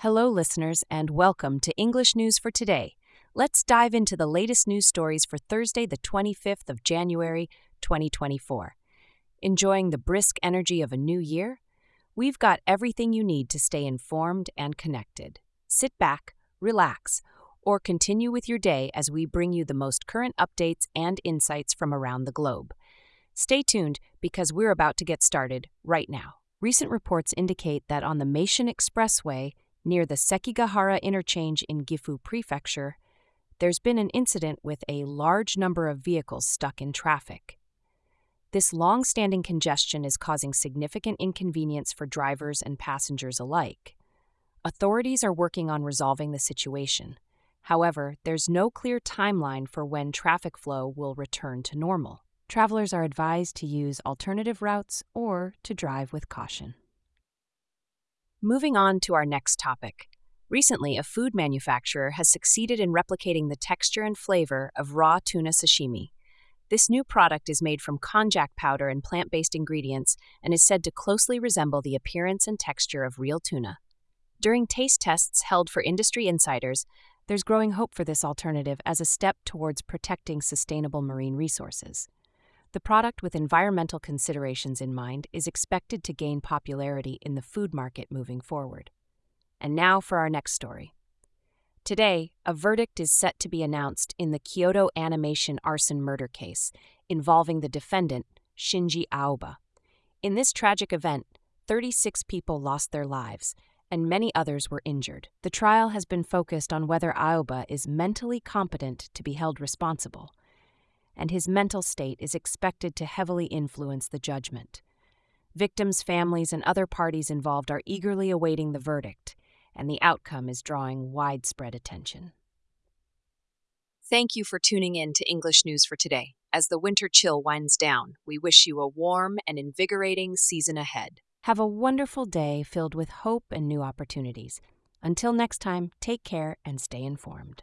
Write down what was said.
Hello, listeners, and welcome to English News for Today. Let's dive into the latest news stories for Thursday, the 25th of January, 2024. Enjoying the brisk energy of a new year? We've got everything you need to stay informed and connected. Sit back, relax, or continue with your day as we bring you the most current updates and insights from around the globe. Stay tuned because we're about to get started right now. Recent reports indicate that on the Meishin Expressway, near the Sekigahara interchange in Gifu Prefecture, there's been an incident with a large number of vehicles stuck in traffic. This long standing congestion is causing significant inconvenience for drivers and passengers alike. Authorities are working on resolving the situation. However, there's no clear timeline for when traffic flow will return to normal. Travelers are advised to use alternative routes or to drive with caution. Moving on to our next topic. Recently, a food manufacturer has succeeded in replicating the texture and flavor of raw tuna sashimi. This new product is made from konjac powder and plant based ingredients and is said to closely resemble the appearance and texture of real tuna. During taste tests held for industry insiders, there's growing hope for this alternative as a step towards protecting sustainable marine resources. The product, with environmental considerations in mind, is expected to gain popularity in the food market moving forward. And now for our next story. Today, a verdict is set to be announced in the Kyoto Animation arson murder case involving the defendant, Shinji Aoba. In this tragic event, 36 people lost their lives, and many others were injured. The trial has been focused on whether Aoba is mentally competent to be held responsible, and his mental state is expected to heavily influence the judgment. Victims' families and other parties involved are eagerly awaiting the verdict, and the outcome is drawing widespread attention. Thank you for tuning in to English News for Today. As the winter chill winds down, we wish you a warm and invigorating season ahead. Have a wonderful day filled with hope and new opportunities. Until next time, take care and stay informed.